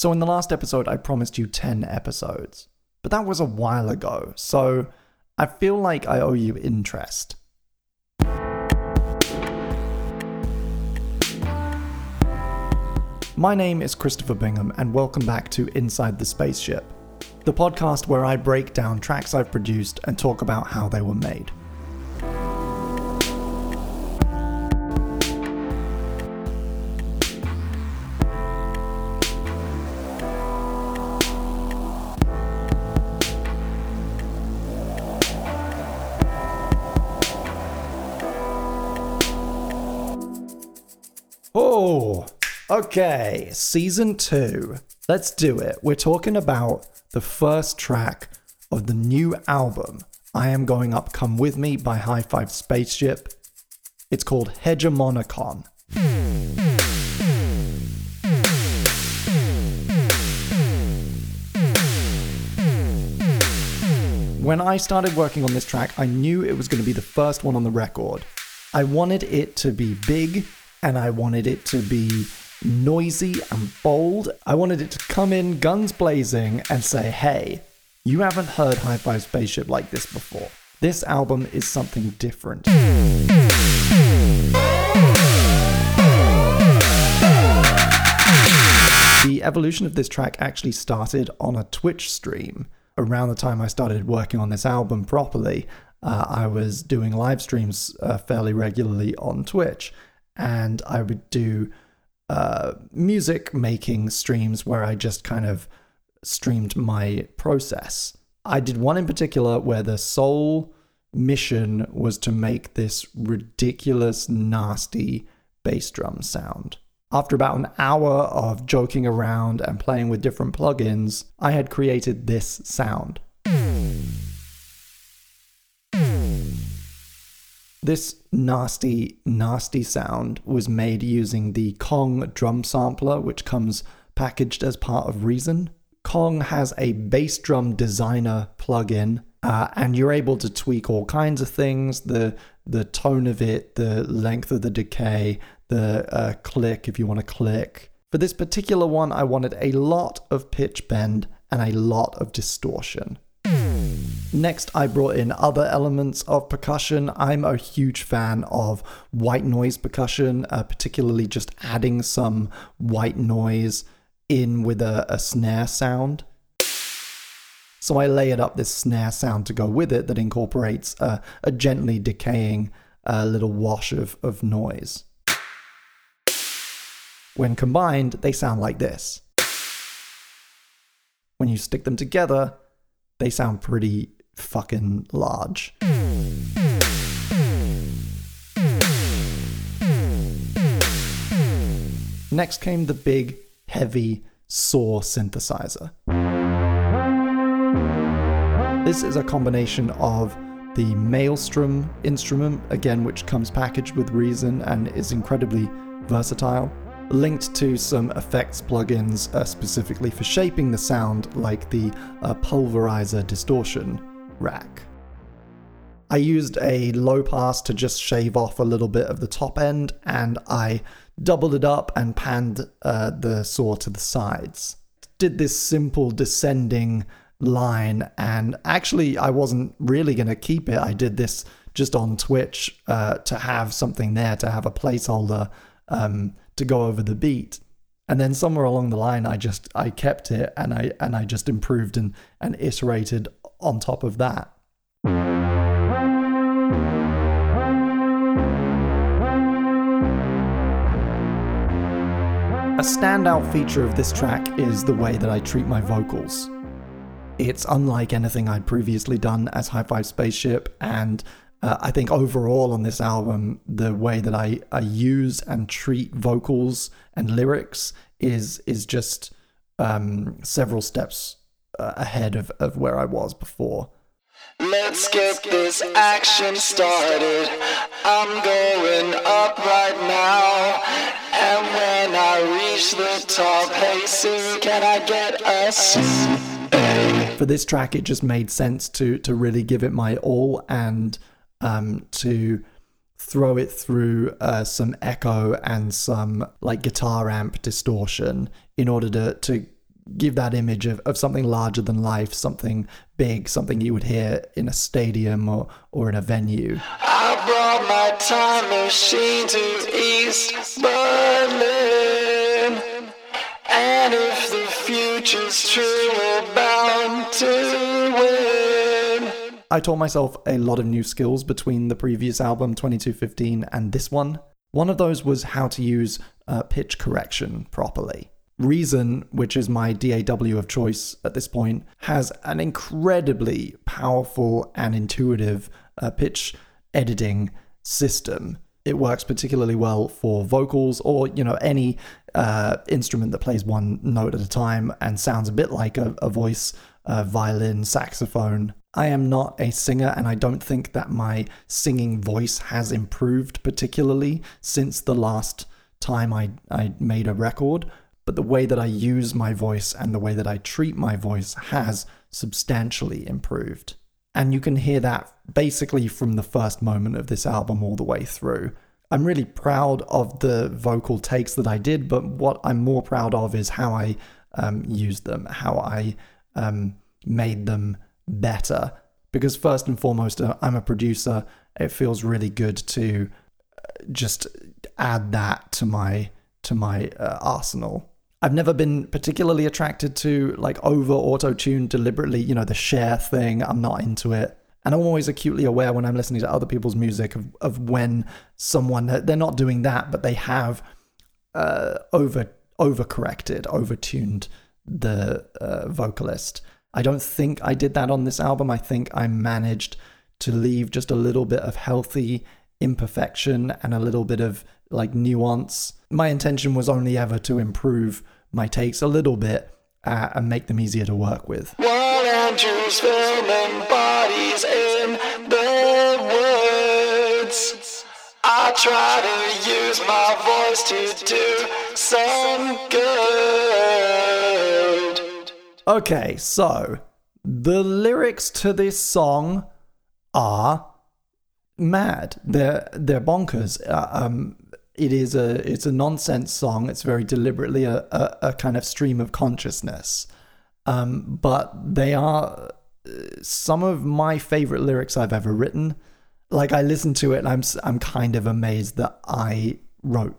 So, in the last episode, I promised you 10 episodes, but that was a while ago, so I feel like I owe you interest. My name is Christopher Bingham, and welcome back to Inside the Spaceship, the podcast where I break down tracks I've produced and talk about how they were made. Okay. Season two. Let's do it. We're talking about the first track of the new album, I Am Going Up Come With Me by High Five Spaceship. It's called Hegemonicon. When I started working on this track, I knew it was going to be the first one on the record. I wanted it to be big and I wanted it to be noisy and bold. I wanted it to come in guns blazing and say, hey, you haven't heard High Five Spaceship like this before. This album is something different. The evolution of this track actually started on a Twitch stream. Around the time I started working on this album properly, uh, I was doing live streams uh, fairly regularly on Twitch and I would do uh, music making streams where I just kind of streamed my process. I did one in particular where the sole mission was to make this ridiculous, nasty bass drum sound. After about an hour of joking around and playing with different plugins, I had created this sound. This nasty, nasty sound was made using the Kong drum sampler, which comes packaged as part of Reason. Kong has a bass drum designer plugin, uh, and you're able to tweak all kinds of things the the tone of it, the length of the decay, the uh, click if you want to click. For this particular one, I wanted a lot of pitch bend and a lot of distortion. Next, I brought in other elements of percussion. I'm a huge fan of white noise percussion, uh, particularly just adding some white noise in with a, a snare sound. So I layered up this snare sound to go with it that incorporates a, gently decaying uh, little wash of, of noise. When combined, they sound like this. When you stick them together, they sound pretty fucking large. Next came the big, heavy saw synthesizer. This is a combination of the Maelstrom instrument, again, which comes packaged with Reason and is incredibly versatile, linked to some effects plugins uh, specifically for shaping the sound, like the uh, Pulverizer Distortion rack. I used a low pass to just shave off a little bit of the top end, and I doubled it up and panned uh, the saw to the sides. Did this simple descending line, and actually, I wasn't really going to keep it. I did this just on Twitch uh, to have something there, to have a placeholder um, to go over the beat. And then somewhere along the line, I just I kept it and I and I just improved and and iterated on top of that. A standout feature of this track is the way that I treat my vocals. It's unlike anything I'd previously done as High Five Spaceship, and uh, I think overall on this album, the way that I, I use and treat vocals and lyrics is is just um, several steps uh, ahead of, of where I was before. Let's get this action started. I'm going up right now. And when I reach the top, hey Siri, can I get a C? For this track, it just made sense to to really give it my all and um, to throw it through uh, some echo and some like guitar amp distortion in order to to give that image of, of something larger than life, something big, something you would hear in a stadium or, or in a venue. I brought my time machine to East Berlin. And if the future's true, we're bound to win. I taught myself a lot of new skills between the previous album, 2215, and this one. One of those was how to use uh, pitch correction properly. Reason, which is my DAW of choice at this point, has an incredibly powerful and intuitive uh, pitch editing system. It works particularly well for vocals or you know any uh, instrument that plays one note at a time and sounds a bit like a, a voice, uh, violin, saxophone. I am not a singer, and I don't think that my singing voice has improved particularly since the last time I, I made a record. But the way that I use my voice and the way that I treat my voice has substantially improved. And you can hear that basically from the first moment of this album all the way through. I'm really proud of the vocal takes that I did, but what I'm more proud of is how I um, used them, how I um, made them better. Because, first and foremost, uh, I'm a producer. It feels really good to uh, just add that to my to my uh, arsenal. I've never been particularly attracted to like over auto tune deliberately, you know, the Cher thing. I'm not into it. And I'm always acutely aware when I'm listening to other people's music of, of when someone, they're not doing that, but they have uh, over overcorrected, overtuned the uh, vocalist. I don't think I did that on this album. I think I managed to leave just a little bit of healthy imperfection and a little bit of like nuance. My intention was only ever to improve my takes a little bit uh, and make them easier to work with. One filming bodies in the woods. I try to use my voice to do some good. Okay, so the lyrics to this song are mad. They're they're bonkers. Uh, um, it is a it's a nonsense song. It's very deliberately a, a, a kind of stream of consciousness. Um, but they are uh, some of my favorite lyrics I've ever written. Like I listen to it I'm I'm kind of amazed that I wrote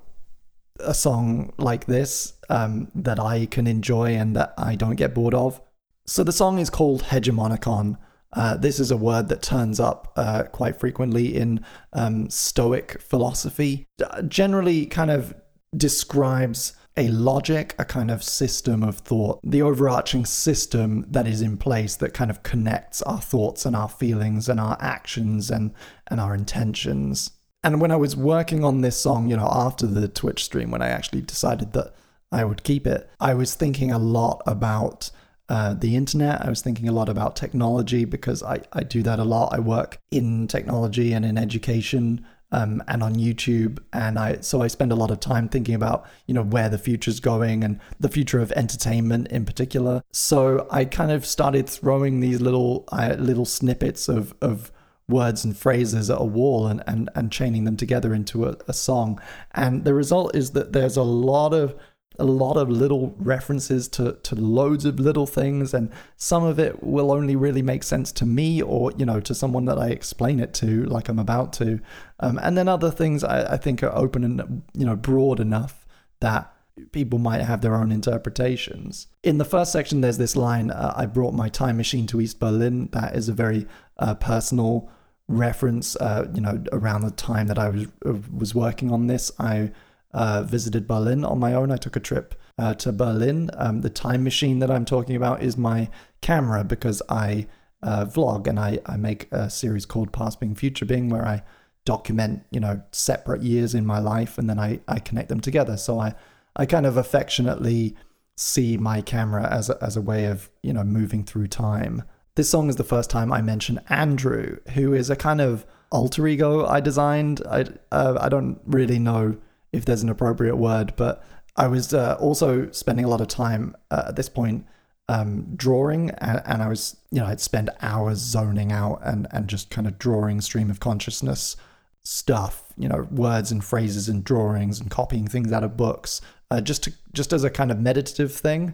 a song like this um, that I can enjoy and that I don't get bored of. So the song is called Hegemonicon. Uh, this is a word that turns up uh, quite frequently in um, Stoic philosophy. Generally, kind of describes a logic, a kind of system of thought, the overarching system that is in place that kind of connects our thoughts and our feelings and our actions and, and our intentions. And when I was working on this song, you know, after the Twitch stream, when I actually decided that I would keep it, I was thinking a lot about uh, the internet. I was thinking a lot about technology because I, I do that a lot. I work in technology and in education um, and on YouTube, and I so I spend a lot of time thinking about you know where the future's going and the future of entertainment in particular. So I kind of started throwing these little uh, little snippets of of words and phrases at a wall and and, and chaining them together into a, a song. And the result is that there's a lot of a lot of little references to, to loads of little things, and some of it will only really make sense to me or, you know, to someone that I explain it to, like I'm about to. Um, and then other things I, I think are open and, you know, broad enough that people might have their own interpretations. In the first section, there's this line uh, I brought my time machine to East Berlin. That is a very uh, personal reference. Uh, you know, around the time that I was, uh, was working on this, I uh, visited Berlin on my own. I took a trip uh, to Berlin. Um, the time machine that I'm talking about is my camera because I uh, vlog and I, I make a series called Past Being Future Being where I document, you know, separate years in my life and then I, I connect them together. So I, I kind of affectionately see my camera as a, as a way of, you know, moving through time. This song is the first time I mention Andrew, who is a kind of alter ego I designed. I, uh, I don't really know if there's an appropriate word. But I was uh, also spending a lot of time uh, at this point um, drawing, and, and, I was, you know, I'd spend hours zoning out and, and just kind of drawing stream of consciousness stuff, you know, words and phrases and drawings and copying things out of books, uh, just to just as a kind of meditative thing.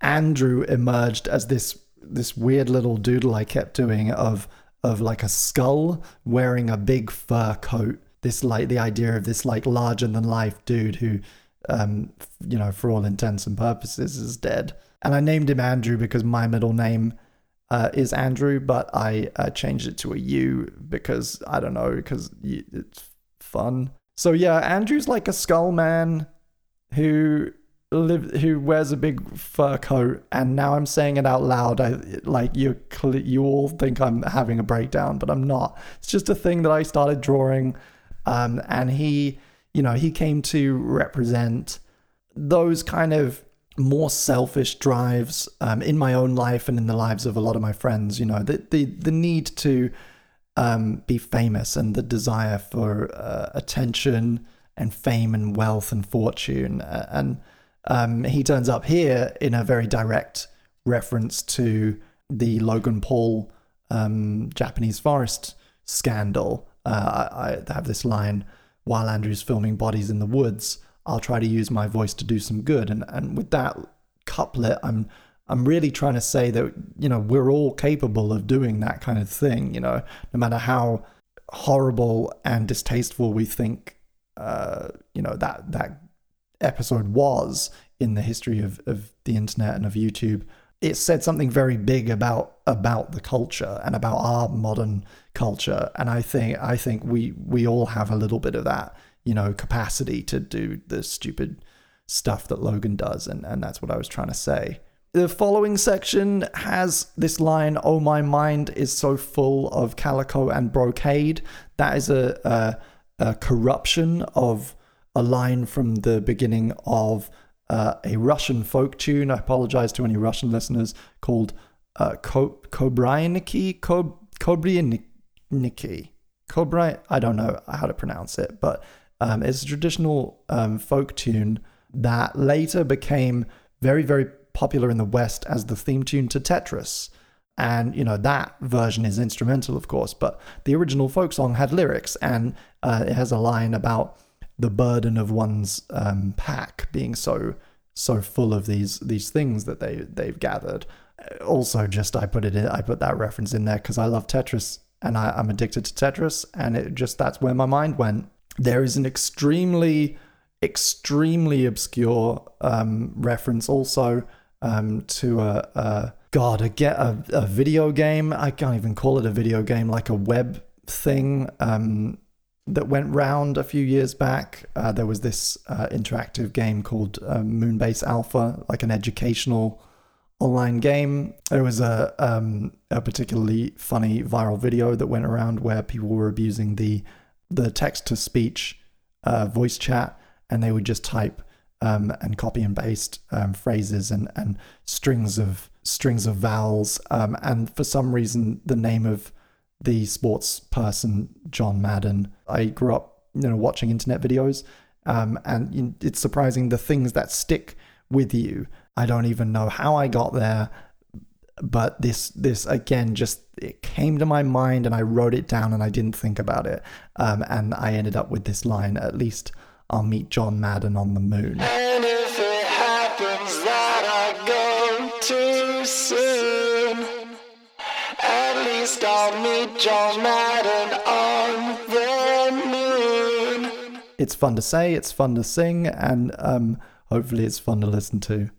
Andrew emerged as this this weird little doodle I kept doing of of like a skull wearing a big fur coat. This like the idea of this like larger than life dude who, um, you know, for all intents and purposes, is dead. And I named him Andrew because my middle name uh, is Andrew, but I uh, changed it to a U because I don't know because it's fun. So yeah, Andrew's like a skull man who live who wears a big fur coat and now i'm saying it out loud i like you you all think i'm having a breakdown but i'm not it's just a thing that i started drawing um, and he you know he came to represent those kind of more selfish drives um, in my own life and in the lives of a lot of my friends you know the the, the need to um, be famous and the desire for uh, attention and fame and wealth and fortune uh, and um, he turns up here in a very direct reference to the Logan Paul um, Japanese forest scandal. Uh, I, I have this line while Andrew's filming Bodies in the Woods. I'll try to use my voice to do some good, and and with that couplet, I'm I'm really trying to say that you know we're all capable of doing that kind of thing. You know, no matter how horrible and distasteful we think, uh, you know that that episode was in the history of, of the internet and of YouTube. It said something very big about about the culture and about our modern culture. And I think I think we we all have a little bit of that, you know, capacity to do the stupid stuff that Logan does, and, and that's what I was trying to say. The following section has this line, Oh, my mind is so full of calico and brocade. That is a, a, a corruption of a line from the beginning of uh, a Russian folk tune. I apologize to any Russian listeners called uh, Ko- Kobryaniki. Ko- Kobryaniki. Kobry, I don't know how to pronounce it, but um, it's a traditional um, folk tune that later became very, very popular in the West as the theme tune to Tetris. And, you know, that version is instrumental, of course, but the original folk song had lyrics and uh, it has a line about the burden of one's um, pack being so so full of these these things that they they've gathered. Also, just I put it in, I put that reference in there because I love Tetris and I, I'm addicted to Tetris, and it just that's where my mind went. There is an extremely extremely obscure um, reference also um, to a, a God, a get a, a video game. I can't even call it a video game, like a web thing. Um, that went round a few years back. Uh, there was this uh, interactive game called uh, Moonbase Alpha, like an educational online game. There was a um, a particularly funny viral video that went around where people were abusing the the text to speech uh, voice chat, and they would just type um, and copy and paste um, phrases and and strings of strings of vowels. Um, and for some reason, the name of the sports person John Madden. I grew up, you know, watching internet videos, um, and it's surprising the things that stick with you. I don't even know how I got there, but this this again just it came to my mind, and I wrote it down, and I didn't think about it, um, and I ended up with this line. At least I'll meet John Madden on the moon. It's fun to say, it's fun to sing, and um, hopefully it's fun to listen to.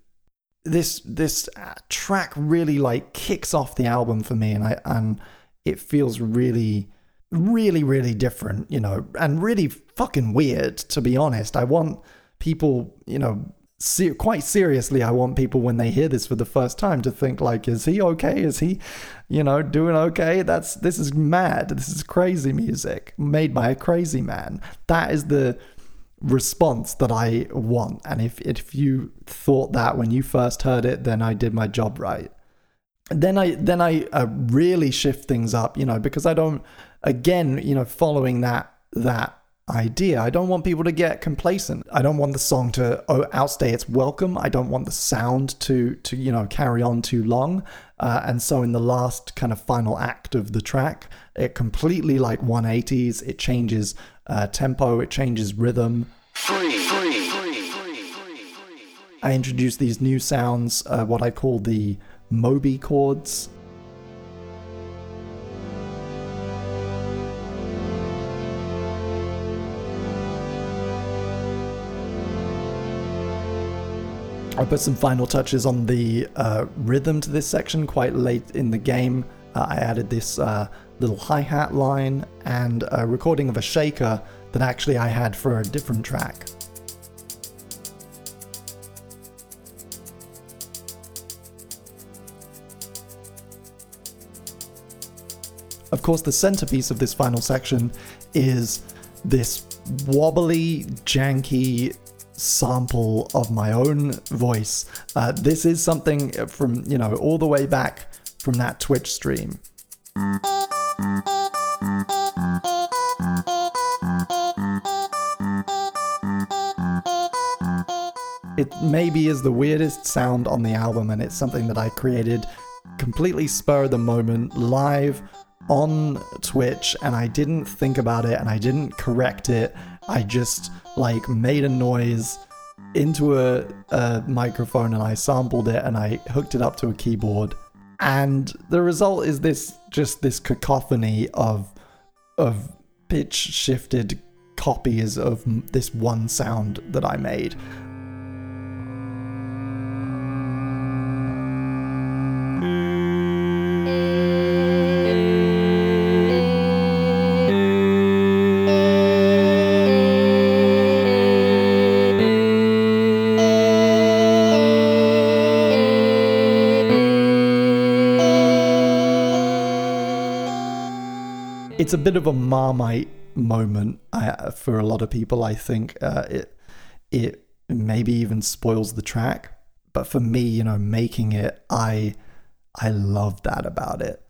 This this uh, track really like kicks off the album for me, and I and it feels really, really, really different, you know, and really fucking weird. To be honest, I want people, you know, quite seriously, I want people when they hear this for the first time to think like, is he okay? Is he, you know, doing okay? That's this is mad. This is crazy music made by a crazy man. That is the response that I want. And if if you thought that when you first heard it, then I did my job right. Then I then I uh, really shift things up, you know, because I don't again, you know, following that that idea. I don't want people to get complacent. I don't want the song to outstay its welcome. I don't want the sound to to you know carry on too long. Uh, and so in the last kind of final act of the track, it completely like 180s. It changes uh, tempo. It changes rhythm. Free, free, free, I introduce these new sounds, uh, what I call the Moby chords. I put some final touches on the uh, rhythm to this section quite late in the game. Uh, I added this uh, little hi hat line and a recording of a shaker that actually I had for a different track. Of course, the centerpiece of this final section is this wobbly, janky sample of my own voice. Uh, this is something from, you know, all the way back from that Twitch stream. It maybe is the weirdest sound on the album, and it's something that I created completely spur of the moment, live on Twitch, and I didn't think about it and I didn't correct it. I just like made a noise into a, a microphone and I sampled it and I hooked it up to a keyboard. And the result is this just this cacophony of of pitch shifted copies of this one sound that I made. It's a bit of a marmite moment uh, for a lot of people. I think uh, it it maybe even spoils the track, but for me, you know, making it, I I love that about it.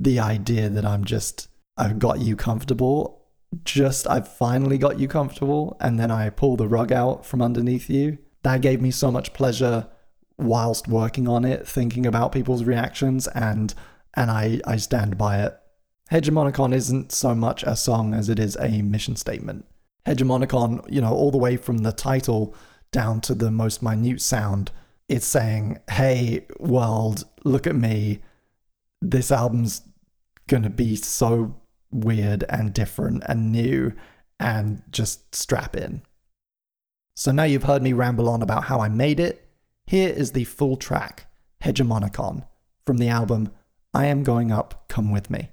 The idea that I'm just I've got you comfortable, just I've finally got you comfortable, and then I pull the rug out from underneath you. That gave me so much pleasure whilst working on it, thinking about people's reactions, and and I I stand by it Hegemonicon isn't so much a song as it is a mission statement. Hegemonicon, you know, all the way from the title down to the most minute sound, it's saying, hey, world, look at me. This album's gonna be so weird and different and new, and just strap in. So now you've heard me ramble on about how I made it. Here is the full track, Hegemonicon, from the album I Am Going Up, Come With Me.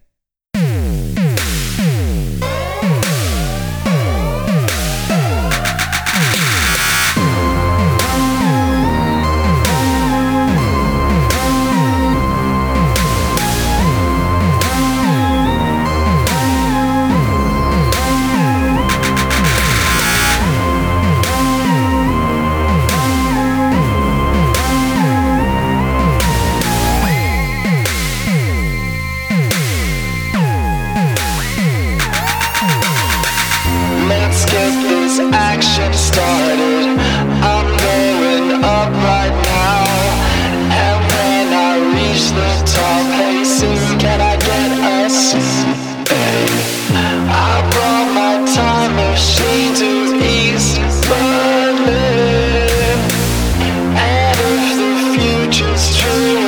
just dream.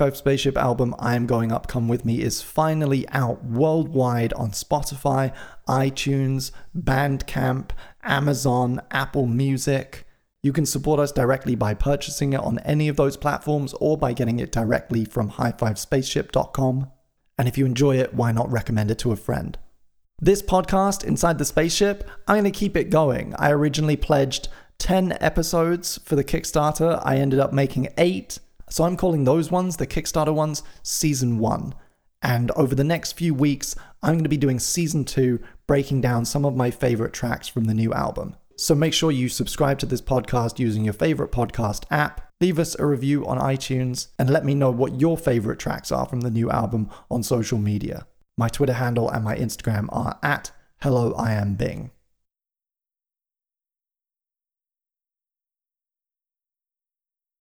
Five Spaceship album, I Am Going Up, Come With Me, is finally out worldwide on Spotify, iTunes, Bandcamp, Amazon, Apple Music. You can support us directly by purchasing it on any of those platforms or by getting it directly from highfivespaceship.com. And if you enjoy it, why not recommend it to a friend? This podcast, Inside the Spaceship, I'm going to keep it going. I originally pledged 10 episodes for the Kickstarter. I ended up making eight. So I'm calling those ones, the Kickstarter ones, season one. And over the next few weeks, I'm going to be doing season two, breaking down some of my favorite tracks from the new album. So make sure you subscribe to this podcast using your favorite podcast app. Leave us a review on iTunes and let me know what your favorite tracks are from the new album on social media. My Twitter handle and my Instagram are at Hello I Am Bing.